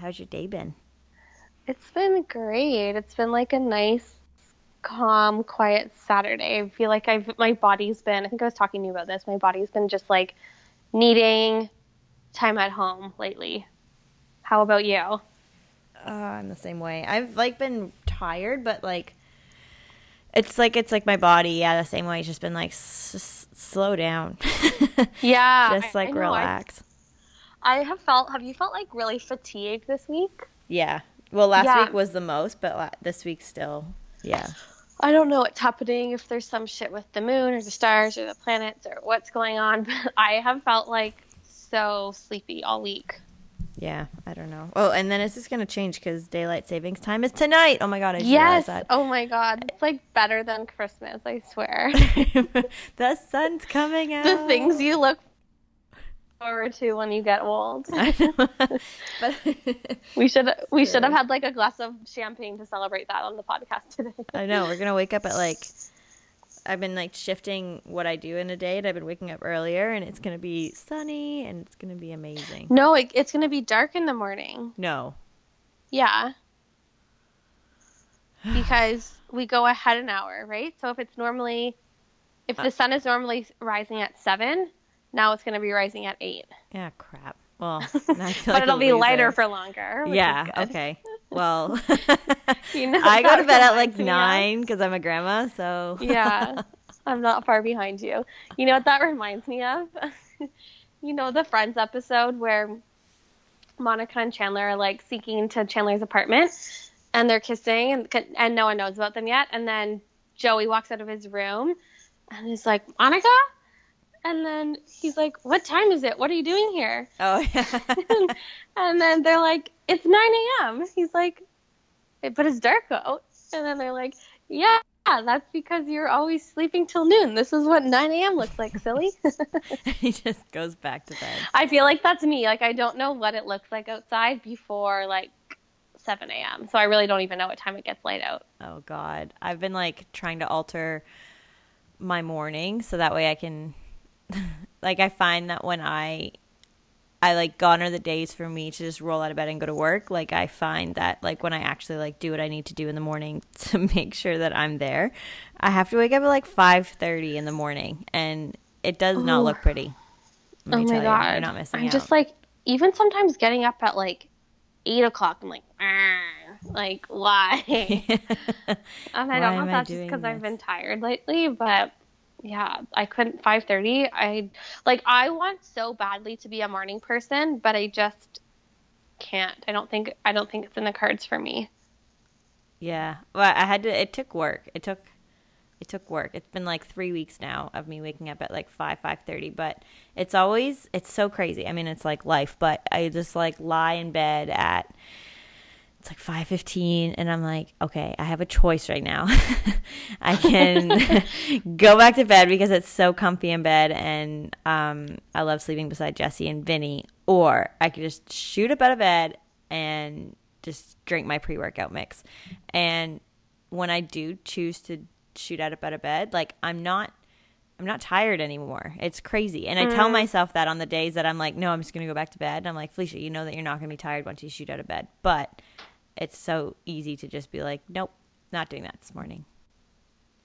How's your day been? It's been great. It's been like a nice, calm, quiet Saturday. I feel like I've my body's been. I think I was talking to you about this. My body's been just like needing time at home lately. How about you? Uh, I'm the same way. I've like been tired, but like it's like it's like my body. Yeah, the same way. It's just been like s- s- slow down. Yeah, just I- like I know, I- relax. I have felt. Have you felt like really fatigued this week? Yeah. Well, last Yeah. week was the most, but la- this week still. Yeah. I don't know what's happening. If there's some shit with the moon or the stars or the planets or what's going on, but I have felt like so sleepy all week. Yeah, I don't know. Oh, and then it's just gonna change because daylight savings time is tonight. Oh my god, I just Yes. realized Oh my god. It's like better than Christmas, I swear. the sun's coming out. the things you look forward to when you get old. But We should we should have had like a glass of champagne to celebrate that on the podcast today. I know we're gonna wake up at like. I've been like shifting what I do in a day, and I've been waking up earlier, and it's gonna be sunny, and it's gonna be amazing. No, it, it's gonna be dark in the morning. No. Yeah. Because we go ahead an hour, right? So if it's normally if uh, the sun is normally rising at seven, now it's gonna be rising at eight. Yeah, crap. Well, now I feel but like it'll be lighter for longer. Yeah. Okay. Well, You know, I go to bed at like nine because I'm a grandma. So yeah, I'm not far behind you. You know what that reminds me of? you know the Friends episode where Monica and Chandler are like seeking into Chandler's apartment and they're kissing and and no one knows about them yet. And then Joey walks out of his room and he's like, Monica? And then he's like, What time is it? What are you doing here? Oh yeah. and then they're like, It's 9 a.m. He's like, But it's dark out. And then they're like, Yeah, that's because you're always sleeping till noon. This is what 9 a.m. looks like, silly. he just goes back to bed. I feel like that's me. Like, I don't know what it looks like outside before like 7 a.m. So I really don't even know what time it gets light out. Oh God, I've been like trying to alter my morning so that way I can, like, I find that when I, I like gone are the days for me to just roll out of bed and go to work. Like, I find that like when I actually like do what I need to do in the morning to make sure that I'm there, I have to wake up at like five thirty in the morning, and it does not Ooh. look pretty. Oh my god. you, you're not missing I'm out. just like, even sometimes getting up at like 8 o'clock, I'm like, "Ah," like, why? And I don't know if that's just because I've been tired lately, but yeah, I couldn't 5:30. I like I want so badly to be a morning person, but I just can't. I don't think I don't think it's in the cards for me. Yeah. Well, I had to. It took work. It took. It took work. It's been like three weeks now of me waking up at like five five thirty. But it's always it's so crazy. I mean, it's like life. But I just like lie in bed at. It's like five fifteen, and I'm like, okay, I have a choice right now. I can go back to bed because it's so comfy in bed, and um, I love sleeping beside Jesse and Vinny, or I could just shoot up out of bed and just drink my pre workout mix. And when I do choose to shoot out up out of bed, like I'm not I'm not tired anymore. It's crazy. And I tell myself that on the days that I'm like, no, I'm just gonna go back to bed. And I'm like, Felicia, you know that you're not gonna be tired once you shoot out of bed. But it's so easy to just be like, Nope, not doing that this morning.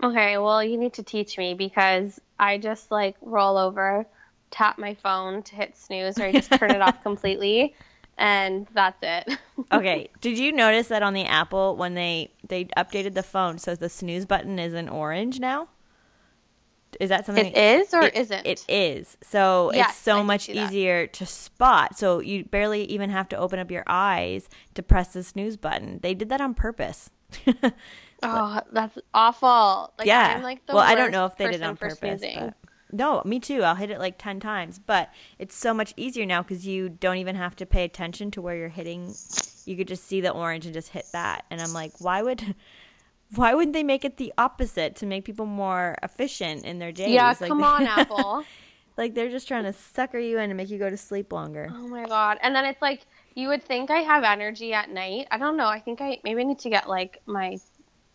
Okay, well, you need to teach me because I just like roll over, tap my phone to hit snooze, or I just turn it off completely, and that's it. Okay. Did you notice that on the Apple when they they updated the phone so the snooze button is in orange now? Is that something it is or it, isn't? It is. So Yes, it's so I much easier to spot. So you barely even have to open up your eyes to press the snooze button. They did that on purpose. Oh, that's awful. Like, yeah. I'm like the well, I don't know if they did it on purpose. But no, me too. I'll hit it like 10 times. But it's so much easier now because you don't even have to pay attention to where you're hitting. You could just see the orange and just hit that. And I'm like, why would. Why wouldn't they make it the opposite to make people more efficient in their days? Yeah, Like, come on, Apple. like they're just trying to sucker you in and make you go to sleep longer. Oh my god. And then it's like you would think I have energy at night. I don't know. I think I maybe I need to get like my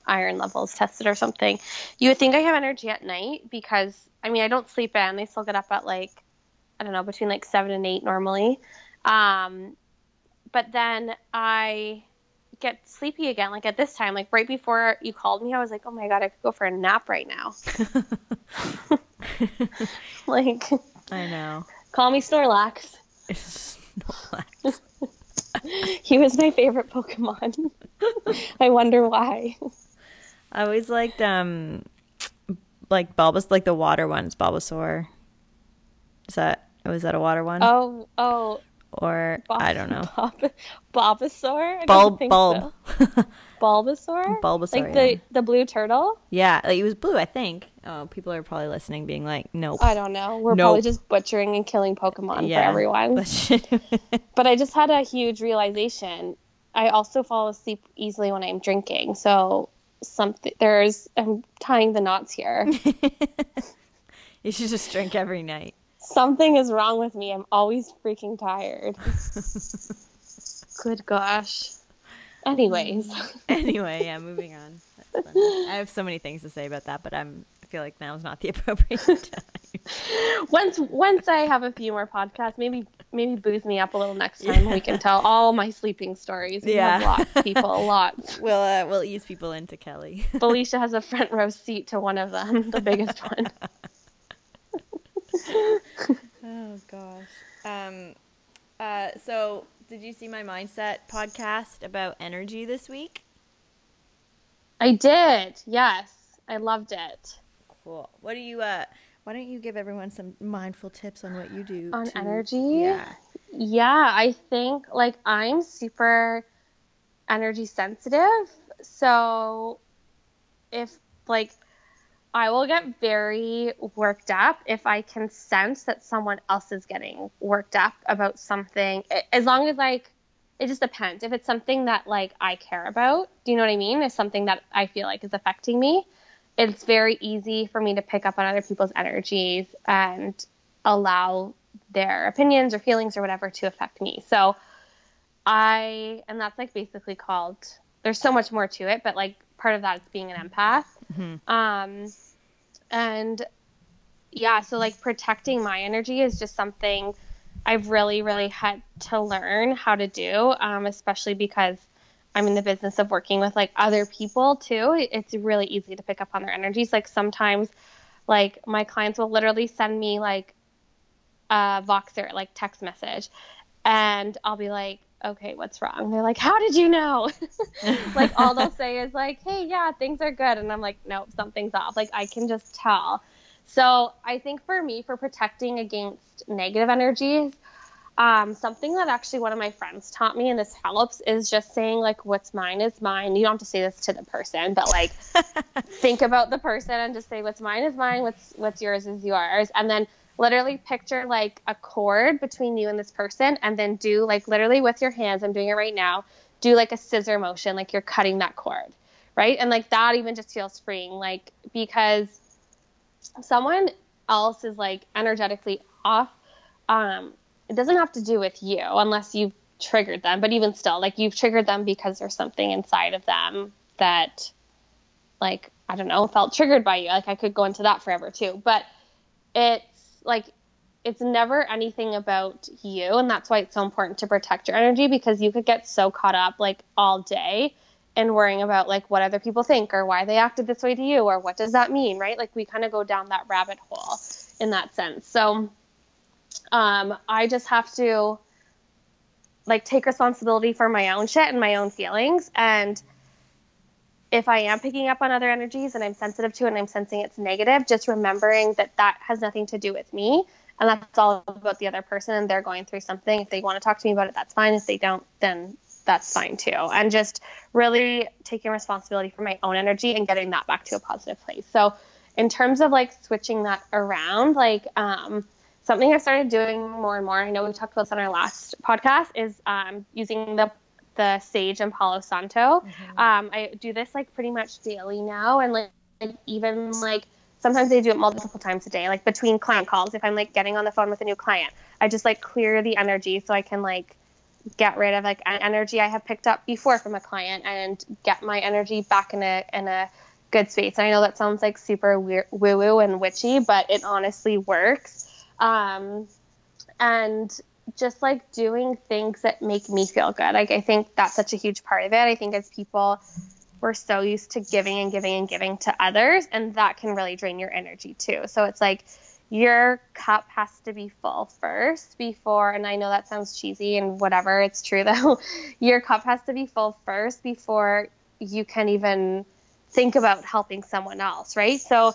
iron levels tested or something. You would think I have energy at night because I mean I don't sleep in. I still get up at like I don't know, between like seven and eight normally. Um but then I get sleepy again, like at this time, like right before you called me, I was like, oh my God, I could go for a nap right now. like, I know. call me Snorlax. Snorlax. He was my favorite Pokemon. I wonder why. I always liked um like Bulbas like the water ones, Bulbasaur. Is that Oh, was that a water one? Oh, oh, or I don't know. Bob- Bulbasaur? Bulb bulb. so. Bulbasaur? Bulbasaur, Like the, yeah. the blue turtle? yeah, like, it was blue, I think. Oh, people are probably listening being like, "Nope." I don't know. We're Nope. probably just butchering and killing Pokemon for everyone. But- But I just had a huge realization. I also fall asleep easily when I'm drinking. So something there's I'm tying the knots here. you should just drink every night. Something is wrong with me. I'm always freaking tired. Good gosh. Anyways, anyway, yeah, moving on. I have so many things to say about that, but I'm I feel like now is not the appropriate time. once once I have a few more podcasts, maybe maybe booze me up a little next time. We can tell all my sleeping stories. We Yeah. lots, people, lots. we'll uh, we'll ease people into Kelly. Felicia has a front row seat to one of them, the biggest one. Oh gosh. Um uh so did you see my mindset podcast about energy this week? I did. Yes, I loved it. Cool. What do you uh why don't you give everyone some mindful tips on what you do On to- energy? Yeah. Yeah, I think like I'm super energy sensitive. So if like I will get very worked up if I can sense that someone else is getting worked up about something. As long as like it just depends. If it's something that like I care about, do you know what I mean? If something that I feel like is affecting me, it's very easy for me to pick up on other people's energies and allow their opinions or feelings or whatever to affect me. So I, and that's like basically called, there's so much more to it, but like part of that is being an empath. Um, and yeah, so like protecting my energy is just something I've really, really had to learn how to do, um, especially because I'm in the business of working with like other people too. It's really easy to pick up on their energies. Like sometimes, like my clients will literally send me like a Voxer, like text message, and I'll be like, okay, what's wrong? They're like, how did you know? like all they'll say is like, hey, yeah, things are good, and I'm like, nope, something's off. Like I can just tell. So I think for me, for protecting against negative energies, um, something that actually one of my friends taught me, and this helps, is just saying like, "What's mine is mine." You don't have to say this to the person, but like, think about the person and just say, "What's mine is mine. What's what's yours is yours." And then literally picture like a cord between you and this person, and then do like literally with your hands. I'm doing it right now. Do like a scissor motion, like you're cutting that cord, right? And like that even just feels freeing, like because someone else is like energetically off. Um, it doesn't have to do with you unless you've triggered them but even still like you've triggered them because there's something inside of them that like i don't know felt triggered by you like i could go into that forever too but it's like it's never anything about you and that's why it's so important to protect your energy because you could get so caught up like all day and worrying about like what other people think or why they acted this way to you or what does that mean right like we kind of go down that rabbit hole in that sense so um, I just have to like take responsibility for my own shit and my own feelings. And if I am picking up on other energies and I'm sensitive to it and I'm sensing it's negative, just remembering that that has nothing to do with me. And that's all about the other person and they're going through something. If they want to talk to me about it, that's fine. If they don't, then that's fine too. And just really taking responsibility for my own energy and getting that back to a positive place. So, in terms of like switching that around, like, um, something I started doing more and more. I know we talked about this on our last podcast. Is um, using the the sage and Palo Santo. Um, I do this like pretty much daily now, and like, like even like sometimes I do it multiple times a day. Like between client calls, if I'm like getting on the phone with a new client, I just like clear the energy so I can like get rid of like an energy I have picked up before from a client and get my energy back in a in a good space. And I know that sounds like super woo woo and witchy, but it honestly works. Um, and just like doing things that make me feel good. Like I think that's such a huge part of it. I think as people we're so used to giving and giving and giving to others and that can really drain your energy too. So it's like your cup has to be full first before and I know that sounds cheesy and whatever, it's true though. your cup has to be full first before you can even think about helping someone else, right? So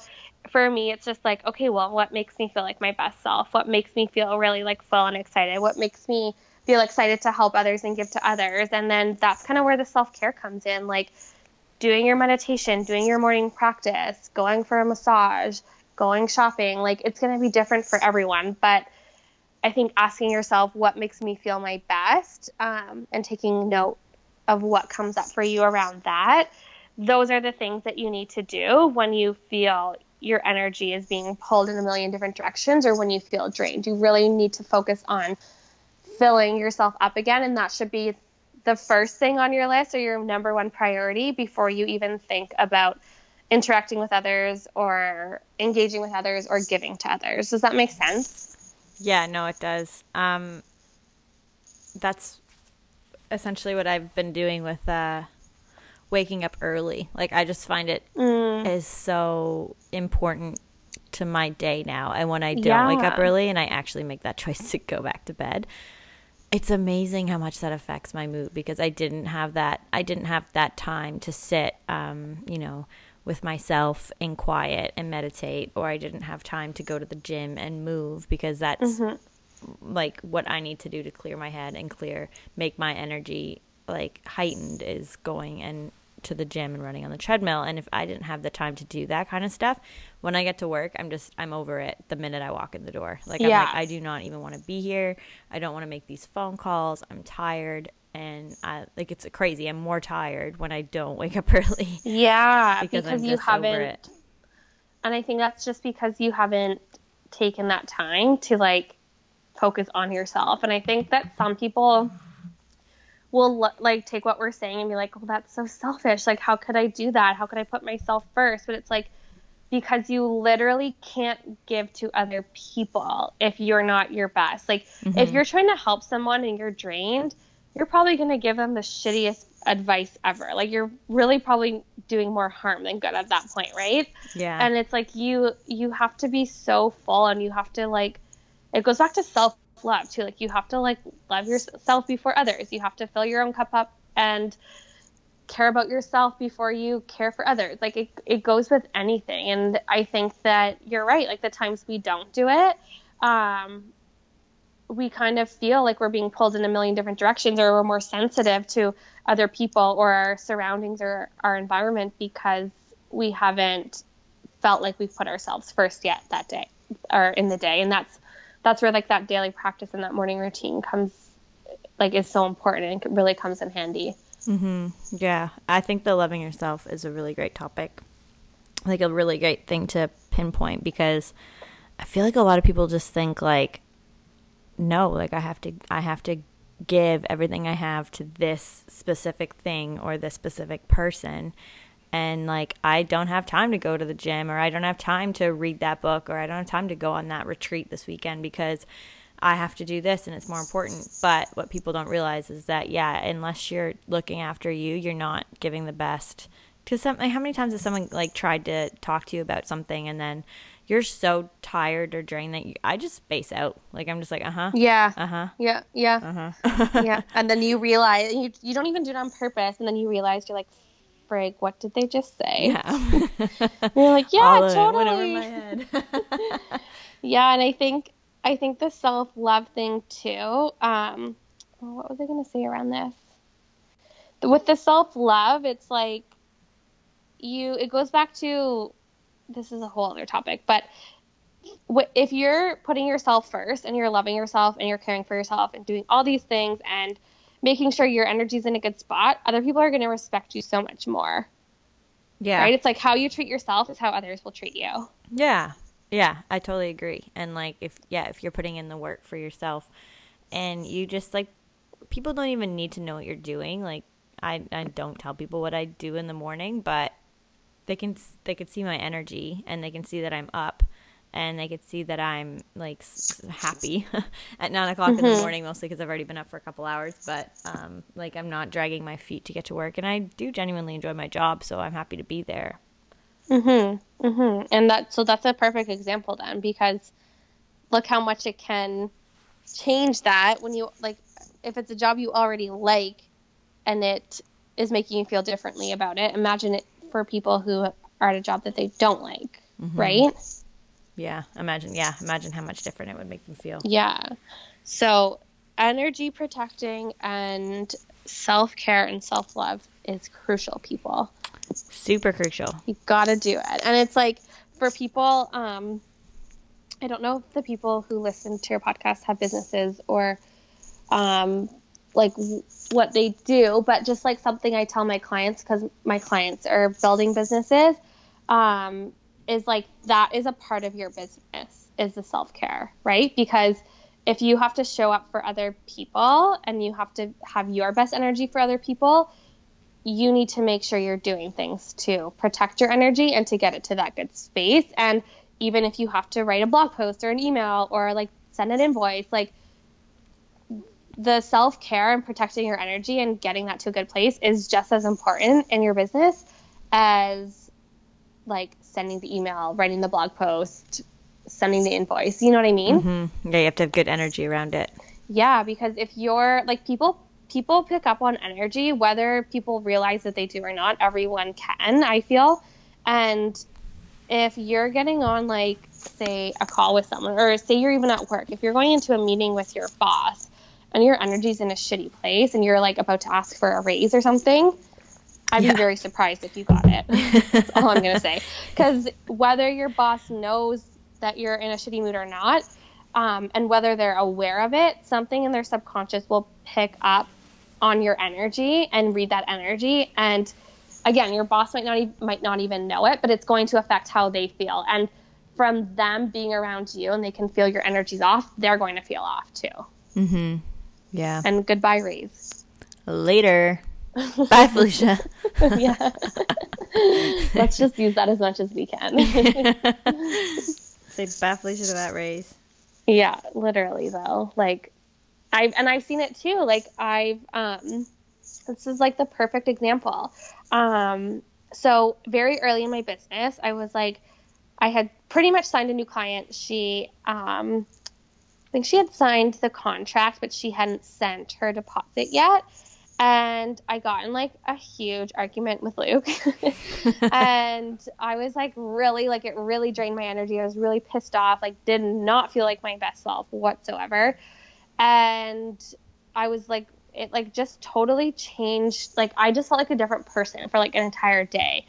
for me, it's just like, okay, well, what makes me feel like my best self? What makes me feel really like full and excited? What makes me feel excited to help others and give to others? And then that's kind of where the self care comes in, like doing your meditation, doing your morning practice, going for a massage, going shopping. Like it's going to be different for everyone, but I think asking yourself what makes me feel my best um, and taking note of what comes up for you around that those are the things that you need to do when you feel your energy is being pulled in a million different directions or when you feel drained. You really need to focus on filling yourself up again, and that should be the first thing on your list or your number one priority before you even think about interacting with others or engaging with others or giving to others. Does that make sense? Yeah, no, it does. Um, that's essentially what I've been doing with uh, waking up early. Like I just find it mm. is so important to my day now. And when I don't yeah. wake up early and I actually make that choice to go back to bed, it's amazing how much that affects my mood because I didn't have that I didn't have that time to sit um, you know, with myself in quiet and meditate or I didn't have time to go to the gym and move because that's mm-hmm. like what I need to do to clear my head and clear make my energy like heightened is going and to the gym and running on the treadmill. And if I didn't have the time to do that kind of stuff, when I get to work, I'm just I'm over it the minute I walk in the door. Like yeah. I'm like I do not even want to be here. I don't want to make these phone calls. I'm tired and I like it's crazy. I'm more tired when I don't wake up early. Yeah, because, because you haven't. And I think that's just because you haven't taken that time to like focus on yourself. And I think that some people will like take what we're saying and be like, well, that's so selfish. Like, how could I do that? How could I put myself first? But it's like, because you literally can't give to other people if you're not your best. Like, mm-hmm. if you're trying to help someone and you're drained, you're probably going to give them the shittiest advice ever. Like, you're really probably doing more harm than good at that point, right? Yeah. And it's like you you have to be so full and you have to like it goes back to self love too. Like you have to like love yourself before others. You have to fill your own cup up and care about yourself before you care for others. Like it, it goes with anything. And I think that you're right. Like the times we don't do it, um, we kind of feel like we're being pulled in a million different directions or we're more sensitive to other people or our surroundings or our environment because we haven't felt like we've put ourselves first yet that day or in the day. And that's that's where like that daily practice and that morning routine comes like is so important and really comes in handy. Mm-hmm. Yeah, I think the loving yourself is a really great topic, like a really great thing to pinpoint because I feel like a lot of people just think like, no, like I have to, I have to give everything I have to this specific thing or this specific person, and like I don't have time to go to the gym or I don't have time to read that book or I don't have time to go on that retreat this weekend because I have to do this and it's more important. But what people don't realize is that yeah, unless you're looking after you, you're not giving the best. Some, like, how many times has someone like tried to talk to you about something and then you're so tired or drained that you, I just space out. Like I'm just like, uh huh. Yeah. Uh huh. Yeah. Yeah. Uh huh. yeah. And then you realize you you don't even do it on purpose, and then you realize you're like, frig, what did they just say? Yeah. You're like, yeah, totally. yeah, and I think I think the self love thing too. Um, what was I gonna say around this? With the self love, it's like you. It goes back to this is a whole other topic, but if you're putting yourself first and you're loving yourself and you're caring for yourself and doing all these things and making sure your energy's in a good spot, other people are going to respect you so much more. Yeah. Right? It's like how you treat yourself is how others will treat you. Yeah. Yeah, I totally agree. And like if yeah, if you're putting in the work for yourself and you just like people don't even need to know what you're doing. Like I I don't tell people what I do in the morning, but they can they can see my energy and they can see that I'm up and they could see that I'm like happy at nine o'clock in the morning, mostly because I've already been up for a couple hours. But um, like I'm not dragging my feet to get to work, and I do genuinely enjoy my job, so I'm happy to be there. Mm-hmm. Mm-hmm. And that so that's a perfect example then because look how much it can change that when you like if it's a job you already like and it is making you feel differently about it. Imagine it for people who are at a job that they don't like, right? Yeah, imagine. Yeah, imagine how much different it would make them feel. Yeah. So, energy protecting and self care and self love is crucial, people. Super crucial. You gotta do it. And it's like for people, um, I don't know if the people who listen to your podcast have businesses or um, like w- what they do, but just like something I tell my clients because my clients are building businesses um, is like that is a part of your business is the self care, right? Because if you have to show up for other people and you have to have your best energy for other people, you need to make sure you're doing things to protect your energy and to get it to that good space. And even if you have to write a blog post or an email or like send an invoice, like the self care and protecting your energy and getting that to a good place is just as important in your business as like sending the email, writing the blog post, sending the invoice. You know what I mean? Mm-hmm. Yeah, you have to have good energy around it. Yeah, because if you're like people people pick up on energy whether people realize that they do or not. Everyone can, I feel. And if you're getting on like say a call with someone or say you're even at work, if you're going into a meeting with your boss and your energy's in a shitty place and you're like about to ask for a raise or something, I'd Yeah. be very surprised if you got it. That's all I'm going to say. Because whether your boss knows that you're in a shitty mood or not, um, and whether they're aware of it, something in their subconscious will pick up on your energy and read that energy. And again, your boss might not e- might not even know it, but it's going to affect how they feel. And from them being around you and they can feel your energy's off, they're going to feel off too. Mm-hmm. Yeah. And goodbye, raise. Later. Bye, Felicia. yeah. Let's just use that as much as we can. Say bye, Felicia, to that raise. Yeah, literally though. Like I've and I've seen it too. Like I've um this is like the perfect example. Um so very early in my business, I was like I had pretty much signed a new client. She um I think she had signed the contract, but she hadn't sent her deposit yet. And I got in like a huge argument with Luke. and I was like really like it really drained my energy. I was really pissed off, like did not feel like my best self whatsoever. And I was like it like just totally changed like I just felt like a different person for like an entire day.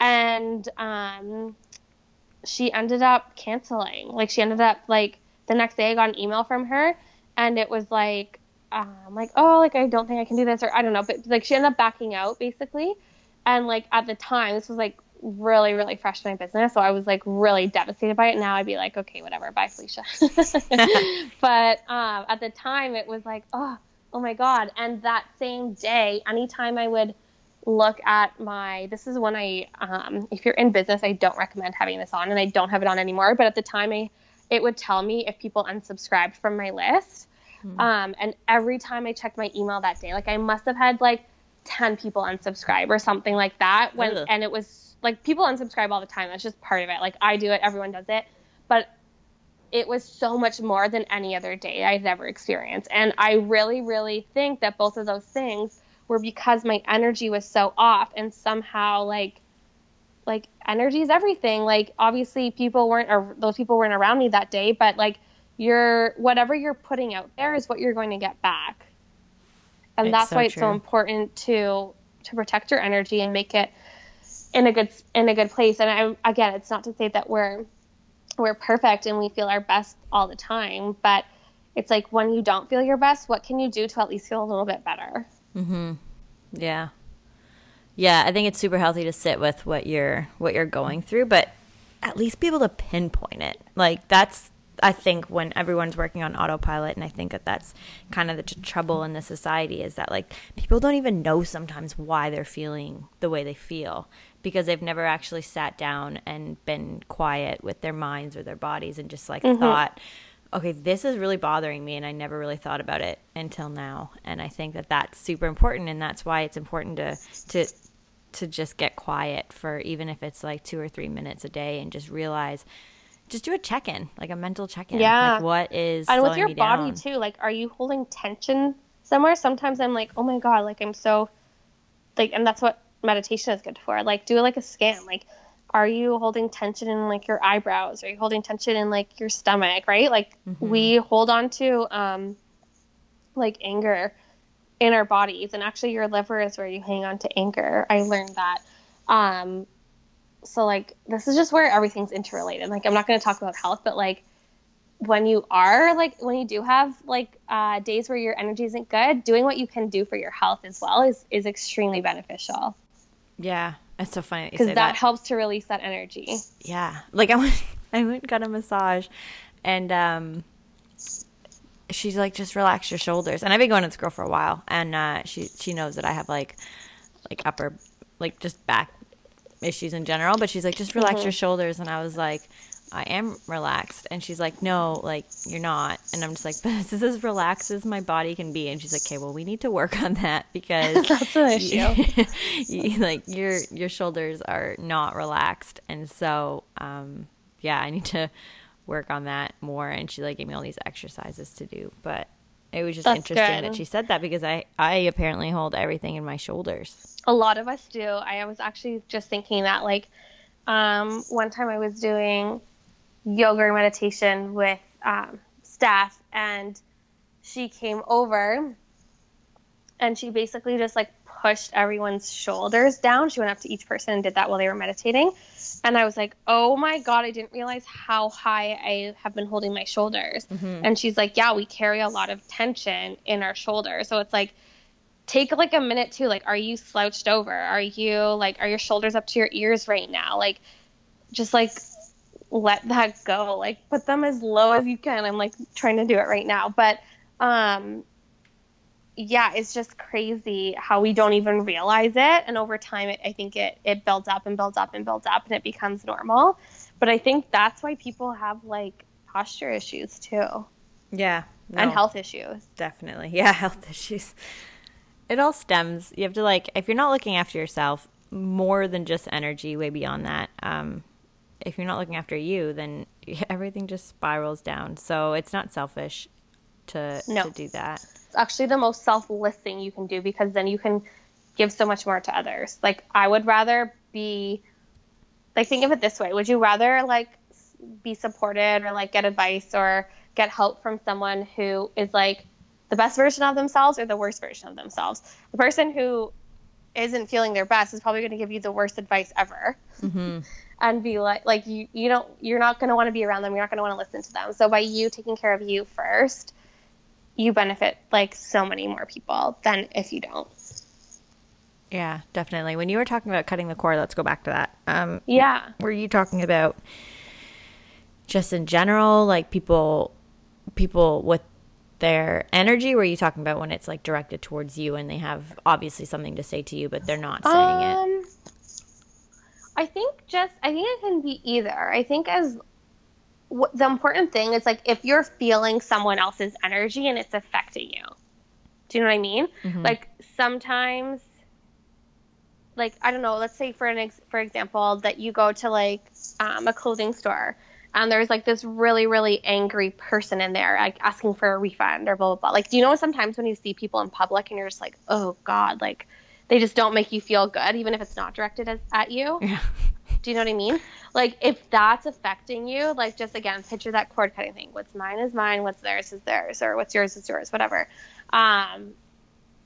And um she ended up canceling. Like she ended up like the next day I got an email from her and it was like um like oh like I don't think I can do this or I don't know but like she ended up backing out basically. And like at the time this was like really really fresh in my business so I was like really devastated by it. Now I'd be like okay whatever bye Felicia. But um at the time it was like oh oh my god. And that same day anytime I would look at my this is when I um if you're in business I don't recommend having this on and I don't have it on anymore but at the time I it would tell me if people unsubscribed from my list um, and every time I checked my email that day, like I must have had like 10 people unsubscribe or something like that. When Ugh. and it was like people unsubscribe all the time. That's just part of it. Like I do it, everyone does it. But it was so much more than any other day I'd ever experienced. And I really, really think that both of those things were because my energy was so off and somehow like like energy is everything. Like obviously people weren't or those people weren't around me that day, but like you're whatever you're putting out there is what you're going to get back. And It's that's so why it's so important to to protect your energy and make it in a good in a good place. And I again, it's not to say that we're we're perfect and we feel our best all the time, but it's like when you don't feel your best, what can you do to at least feel a little bit better? Mhm. Yeah. Yeah, I think it's super healthy to sit with what you're what you're going through, but at least be able to pinpoint it. Like that's I think when everyone's working on autopilot, and I think that that's kind of the t- trouble in the society is that like people don't even know sometimes why they're feeling the way they feel because they've never actually sat down and been quiet with their minds or their bodies and just like mm-hmm. thought, okay, this is really bothering me, and I never really thought about it until now. And I think that that's super important, and that's why it's important to to to just get quiet for even if it's like two or three minutes a day and just realize just do a check in, like a mental check in. Yeah. Like what is and with your body down? too. Like, are you holding tension somewhere? Sometimes I'm like, oh my god, like I'm so, like, and that's what meditation is good for. Like, do like a scan. Like, are you holding tension in like your eyebrows? Are you holding tension in like your stomach? Right? Like, mm-hmm. we hold on to um, like anger in our bodies, and actually, your liver is where you hang on to anger. I learned that. Um, so like this is just where everything's interrelated. Like I'm not going to talk about health, but like when you are like when you do have like uh, days where your energy isn't good, doing what you can do for your health as well is is extremely beneficial. Yeah, it's so funny because that, that, helps to release that energy. Yeah, like I went I went and got a massage, and um, she's like, just relax your shoulders. And I've been going to this girl for a while, and uh, she she knows that I have like like upper like just back issues in general, but she's like, just relax mm-hmm. your shoulders. And I was like, I am relaxed. And she's like, no, like, you're not. And I'm just like, this is as relaxed as my body can be. And she's like, okay, well, we need to work on that because that's an issue. you, like, your, your shoulders are not relaxed. And so, um, yeah, I need to work on that more. And she like gave me all these exercises to do. But it was just That's interesting good. that she said that because I, I apparently hold everything in my shoulders. A lot of us do. I was actually just thinking that, like, um, one time I was doing yoga meditation with um, staff, and she came over and she basically just like pushed everyone's shoulders down. She went up to each person and did that while they were meditating. And I was like, oh my God, I didn't realize how high I have been holding my shoulders. Mm-hmm. And she's like, yeah, we carry a lot of tension in our shoulders. So it's like, take like a minute too. Like, are you slouched over? Are you like, are your shoulders up to your ears right now? Like, just like let that go. Like, put them as low as you can. I'm like trying to do it right now. But, um, yeah, it's just crazy how we don't even realize it. And over time, it, I think it, it builds up and builds up and builds up and it becomes normal. But I think that's why people have like posture issues too. Yeah. No, and health issues. Definitely. Yeah, health issues. It all stems. You have to like, if you're not looking after yourself, more than just energy, way beyond that. Um, if you're not looking after you, then everything just spirals down. So it's not selfish to no. to do that it's actually the most selfless thing you can do because then you can give so much more to others. Like I would rather be like think of it this way. Would you rather like be supported or like get advice or get help from someone who is like the best version of themselves or the worst version of themselves? The person who isn't feeling their best is probably going to give you the worst advice ever. Mm-hmm. and be like like you you don't you're not going to want to be around them you're not going to want to listen to them so by you taking care of you first you benefit like so many more people than if you don't. Yeah, definitely. When you were talking about cutting the cord, let's go back to that. Um, yeah. Were you talking about just in general, like people, people with their energy? Were you talking about when it's like directed towards you and they have obviously something to say to you, but they're not saying um, it? I think just, I think it can be either. I think as the important thing is like if you're feeling someone else's energy and it's affecting you. Do you know what I mean? Mm-hmm. Like sometimes like I don't know, let's say for an ex- for example that you go to like um, a clothing store and there's like this really really angry person in there like asking for a refund or blah blah blah. Like do you know sometimes when you see people in public and you're just like, "Oh god, like they just don't make you feel good even if it's not directed as, at you?" Yeah. Do you know what I mean? Like if that's affecting you, like just again, picture that cord cutting thing. What's mine is mine, what's theirs is theirs, or what's yours is yours, whatever. Um,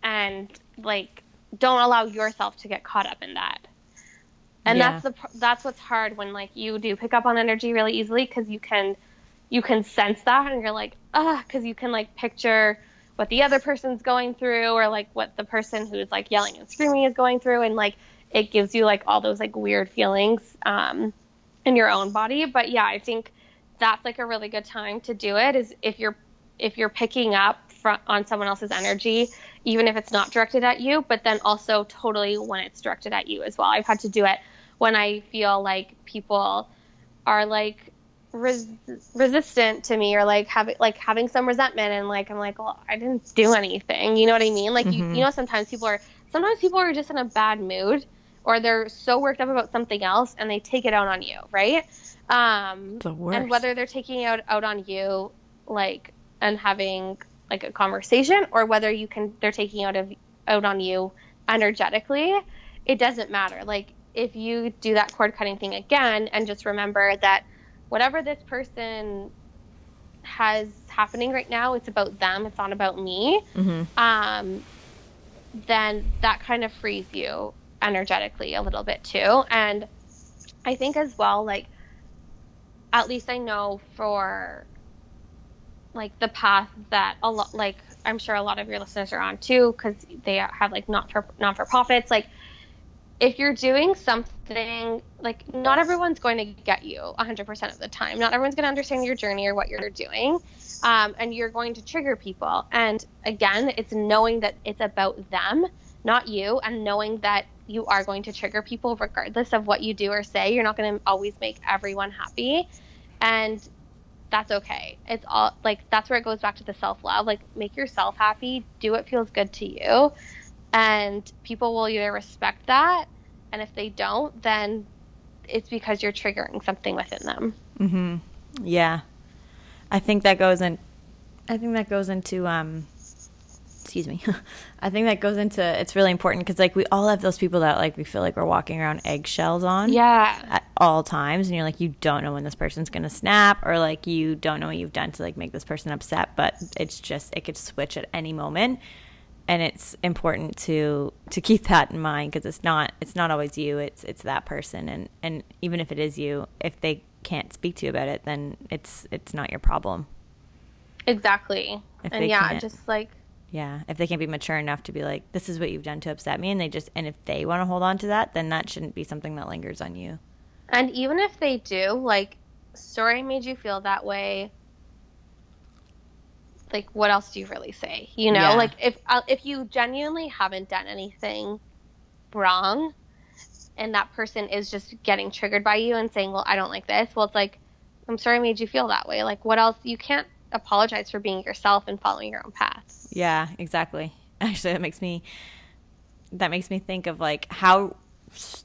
and like don't allow yourself to get caught up in that. And yeah. that's the that's what's hard when like you do pick up on energy really easily because you can you can sense that and you're like ah because you can like picture what the other person's going through or like what the person who's like yelling and screaming is going through and like it gives you like all those like weird feelings um, in your own body. But yeah, I think that's like a really good time to do it is if you're if you're picking up from, on someone else's energy even if it's not directed at you but then also totally when it's directed at you as well i've had to do it when i feel like people are like res- resistant to me or like having like having some resentment and like i'm like well i didn't do anything you know what i mean like mm-hmm. you, you know sometimes people are sometimes people are just in a bad mood or they're so worked up about something else and they take it out on you right um, the worst. And whether they're taking out out on you, like, and having like a conversation, or whether you can they're taking out of out on you energetically, it doesn't matter. Like, if you do that cord cutting thing again, and just remember that whatever this person has happening right now, it's about them. It's not about me. Mm-hmm. Um, then that kind of frees you energetically a little bit too. And I think as well, like at least I know for like the path that a lot like I'm sure a lot of your listeners are on too because they have like not for not for profits like if you're doing something like not everyone's going to get you 100% of the time. Not everyone's going to understand your journey or what you're doing um, and you're going to trigger people. And again it's knowing that it's about them not you and knowing that you are going to trigger people regardless of what you do or say you're not going to always make everyone happy and that's okay. It's all like that's where it goes back to the self love. Like make yourself happy, do what feels good to you, and people will either respect that, and if they don't, then it's because you're triggering something within them. Mm-hmm. Yeah. I think that goes in I think that goes into um excuse me. I think that goes into it's really important because like we all have those people that like we feel like we're walking around eggshells on yeah. at all times and you're like you don't know when this person's gonna snap or like you don't know what you've done to like make this person upset but it's just it could switch at any moment and it's important to to keep that in mind because it's not it's not always you it's it's that person and and even if it is you if they can't speak to you about it then it's it's not your problem. Exactly. If and yeah just like yeah, if they can't be mature enough to be like, this is what you've done to upset me, and they just, and if they want to hold on to that, then that shouldn't be something that lingers on you. And even if they do, like, story made you feel that way. Like, what else do you really say? You know, yeah. like if uh, if you genuinely haven't done anything wrong, and that person is just getting triggered by you and saying, "Well, I don't like this," well, it's like, I'm sorry I made you feel that way. Like, what else? You can't apologize for being yourself and following your own path. Yeah, exactly. Actually, that makes me that makes me think of like how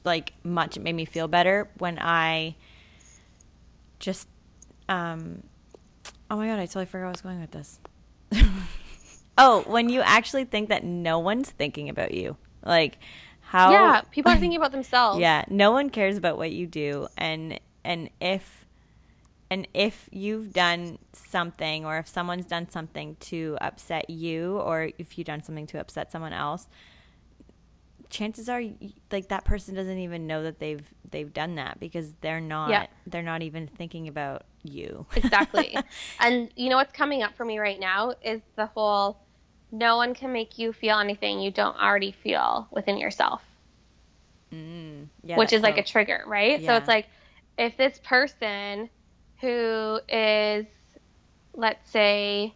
like much it made me feel better when I just um oh my god, I totally forgot I was going with this. oh, when you actually think that no one's thinking about you. Like how Yeah, people are thinking about themselves. Yeah, no one cares about what you do and and if and if you've done something or if someone's done something to upset you or if you've done something to upset someone else chances are like that person doesn't even know that they've they've done that because they're not yeah. they're not even thinking about you. Exactly. And you know what's coming up for me right now is the whole no one can make you feel anything you don't already feel within yourself. Mm, yeah, which is like a trigger right? Yeah. so it's like if this person who is, let's say,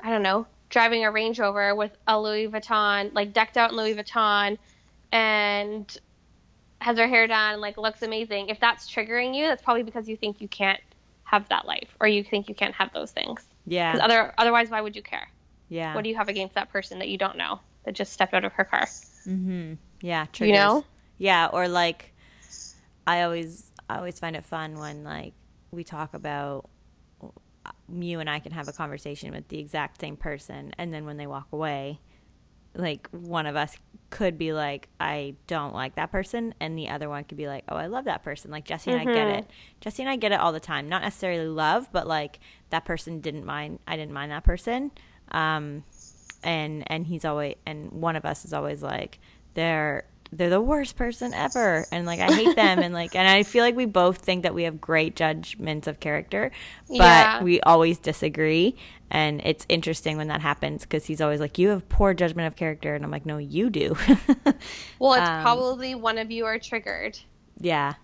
I don't know, driving a Range Rover with a Louis Vuitton, like decked out in Louis Vuitton, and has her hair done, like looks amazing. If that's triggering you, that's probably because you think you can't have that life, or you think you can't have those things. Yeah. Other, otherwise, why would you care? Yeah. What do you have against that person that you don't know that just stepped out of her car? Mm-hmm. Yeah. Triggers. You know. Yeah. Or like, I always, I always find it fun when like we talk about you and I can have a conversation with the exact same person, and then when they walk away, like one of us could be like, I don't like that person, and the other one could be like, Oh, I love that person. Like Jesse and mm-hmm. I get mm-hmm. it. Jesse and I get it all the time. Not necessarily love, but like that person didn't mind. I didn't mind that person. Um, and and he's always and one of us is always like, they're they're the worst person ever. And like I hate them. And like and I feel like we both think that we have great judgments of character but yeah. we always disagree. And it's interesting when that happens because he's always like you have poor judgment of character. And I'm like no you do. Well it's um, probably one of you are triggered. Yeah.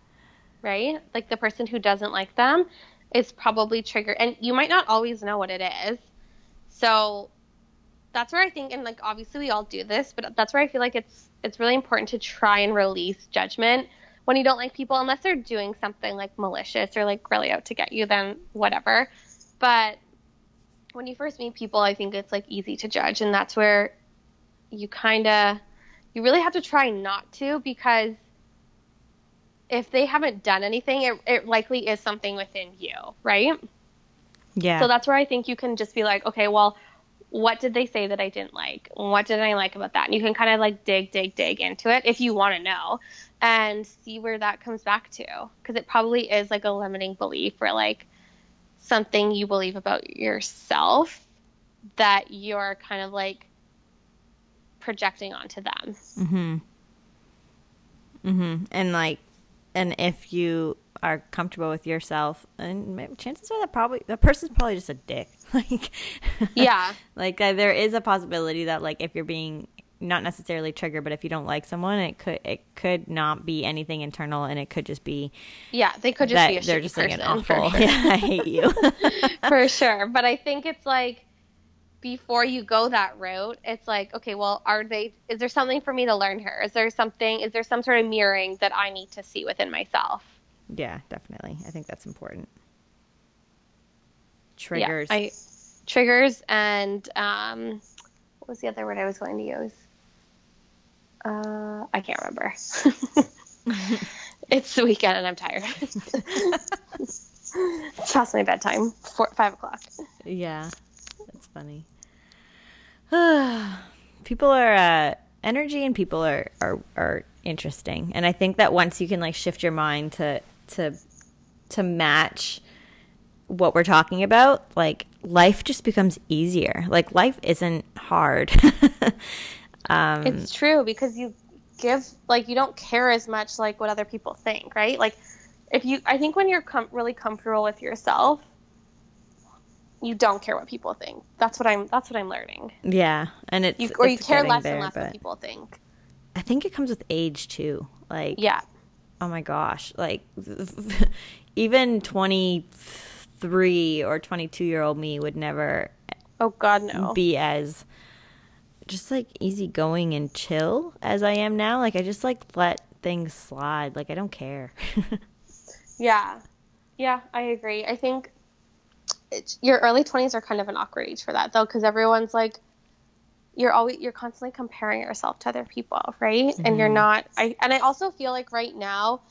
Right? Like the person who doesn't like them is probably triggered. And you might not always know what it is. So that's where I think and like obviously we all do this, but that's where I feel like it's it's really important to try and release judgment when you don't like people unless they're doing something like malicious or like really out to get you then whatever. But when you first meet people, I think it's like easy to judge and that's where you kind of you really have to try not to because if they haven't done anything, it, it likely is something within you, right? Yeah. So that's where I think you can just be like, okay, well, what did they say that I didn't like? What did I like about that? And you can kind of like dig, dig, dig into it if you want to know and see where that comes back to. Because it probably is like a limiting belief or like something you believe about yourself that you're kind of like projecting onto them. Mm-hmm. Mm-hmm. And like, and if you are comfortable with yourself, and chances are that probably the person's probably just a dick. like, Yeah. like uh, there is a possibility that like if you're being not necessarily triggered, but if you don't like someone, it could it could not be anything internal, and it could just be Yeah, they could just be a they're just like an person, for awful. sure. Yeah, I hate you. for sure. But I think it's like before you go that route, it's like, okay, well, are they? Is there something for me to learn here? Is there something? Is there some sort of mirroring that I need to see within myself? Yeah, definitely. I think that's important. Yeah, Triggers. I triggers and um, what was the other word I was going to use? Uh, I can't remember. it's the weekend and I'm tired. it's past my bedtime, four, five o'clock. Yeah, that's funny. people are uh, energy, and people are, are are interesting, and I think that once you can like shift your mind to to to match what we're talking about, like life just becomes easier. Like life isn't hard. um, It's true because you give like you don't care as much like what other people think, right? Like if you I think when you're com- really comfortable with yourself, you don't care what people think. That's what I'm that's what I'm learning. yeah, and it's You or you care less there, and less what people think. I think it comes with age too. Like Yeah. Oh my gosh like even 23 or 22 year old me would never Oh god no. be as just like easygoing and chill as i am now like i just like let things slide like i don't care Yeah. Yeah, I agree. I think it's, your early 20s are kind of an awkward age for that though cuz everyone's like you're always you're constantly comparing yourself to other people, right? And you're not I and I also feel like right now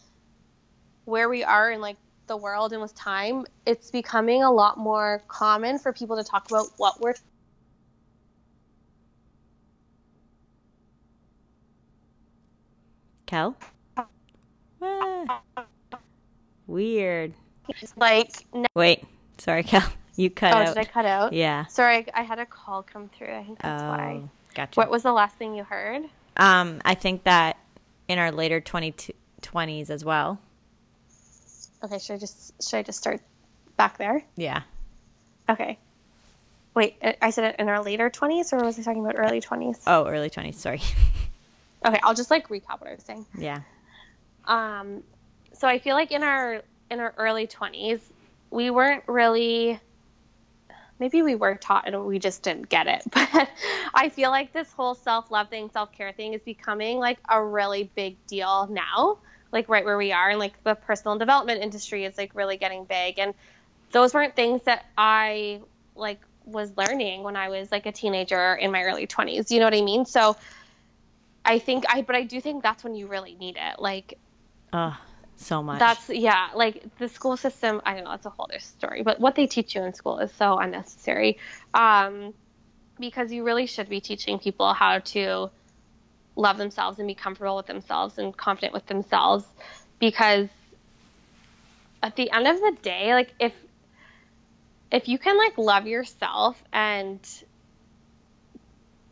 where we are in like the world and with time, it's becoming a lot more common for people to talk about what we're kel? Ah. weird. Like wait. Sorry kel you cut out. Oh, out did I cut out? yeah Sorry, I, I had a call come through. I think that's why. oh gotcha What was the last thing you heard? um i think that in our later 22 20s as well Okay, should I just should I just start back there? yeah Okay. Wait, I- I said it in our later 20s or was I talking about early 20s? oh early 20s sorry Okay, I'll just like recap what I was saying. yeah Um so I feel like in our in our early 20s, we weren't really maybe we were taught and we just didn't get it. But I feel like this whole self-love thing, self-care thing is becoming like a really big deal now, like right where we are and like the personal development industry is like really getting big and those weren't things that I like was learning when I was like a teenager in my early 20s. You know what I mean? So I think I but I do think that's when you really need it. Like oh so much that's yeah, like the school system. I don't know. That's a whole other story. But what they teach you in school is so unnecessary, um, because you really should be teaching people how to love themselves and be comfortable with themselves and confident with themselves. Because at the end of the day, like if if you can like love yourself and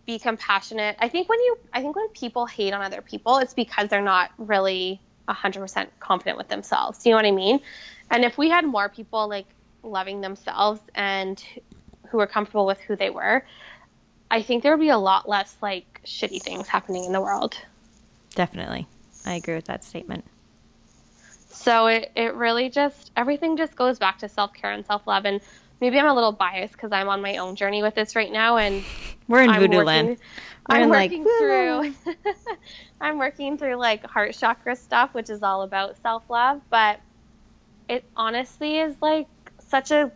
be compassionate, I think when you I think when people hate on other people, it's because they're not really 100% confident with themselves. Do you know what I mean? And if we had more people like loving themselves and who were comfortable with who they were, I think there would be a lot less like shitty things happening in the world. Definitely. I agree with that statement. So it, it really just, everything just goes back to self care and self love. And maybe I'm a little biased because I'm on my own journey with this right now. And We're in I'm voodoo working, land. I'm in, like, working through, I'm working through like heart chakra stuff, which is all about self love. But it honestly is like such a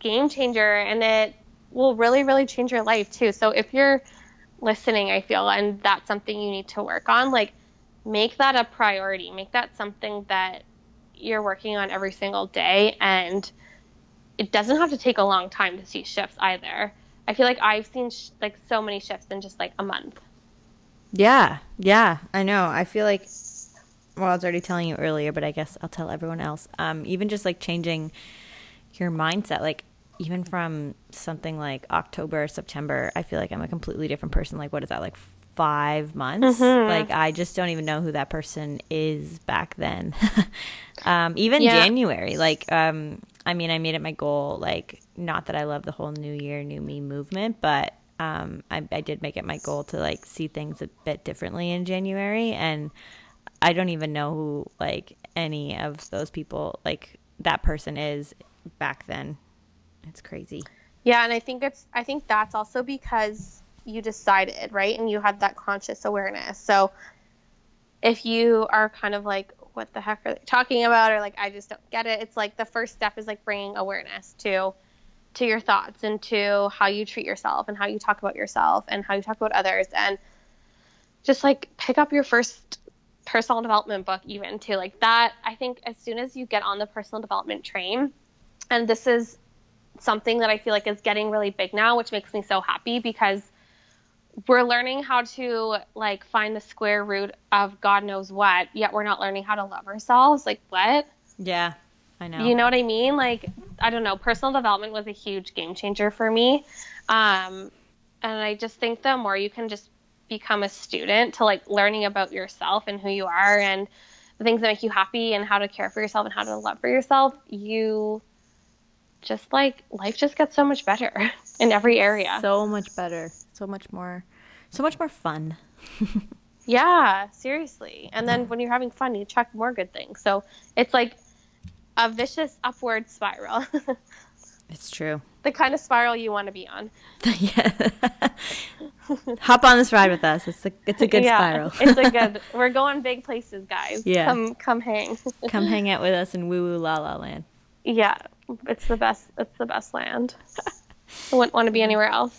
game changer and it will really, really change your life too. So if you're listening, I feel, and that's something you need to work on, like make that a priority. Make that something that you're working on every single day. And it doesn't have to take a long time to see shifts either. I feel like I've seen sh- like so many shifts in just like a month. Yeah, yeah, I know. I feel like, well, I was already telling you earlier, but I guess I'll tell everyone else. Um, even just like changing your mindset, like even from something like October, September, I feel like I'm a completely different person. Like, what is that, like five months? Like, I just don't even know who that person is back then. um, even Yeah. January, like, um, I mean, I made it my goal, like, not that I love the whole New Year, New Me movement, but um, I, I did make it my goal to like see things a bit differently in January, and I don't even know who like any of those people like that person is back then. It's crazy. Yeah, and I think it's I think that's also because you decided, right? And you had that conscious awareness. So if you are kind of like what the heck are they talking about or like I just don't get it, it's like the first step is like bringing awareness to to your thoughts and to how you treat yourself and how you talk about yourself and how you talk about others. And just like pick up your first personal development book even too. Like that i think as soon as you get on the personal development train and this is something that i feel like is getting really big now which makes me so happy because we're learning how to like find the square root of god knows what yet we're not learning how to love ourselves. Like what? Yeah, I know. you know what I mean? Like, I don't know. Personal development was a huge game changer for me. Um, and I just think the more you can just become a student to like learning about yourself and who you are and the things that make you happy and how to care for yourself and how to love for yourself, you just like life just gets so much better in every area. so much better, so much more, so much more fun. yeah, seriously. And then when you're having fun, you attract more good things. So it's like a vicious upward spiral. It's true. the kind of spiral you want to be on. yeah. Hop on this ride with us. It's a it's a good yeah, spiral. it's a good. We're going big places, guys. Yeah. Come come hang. Come hang out with us in woo woo la la land. yeah, it's the best. It's the best land. I wouldn't want to be anywhere else.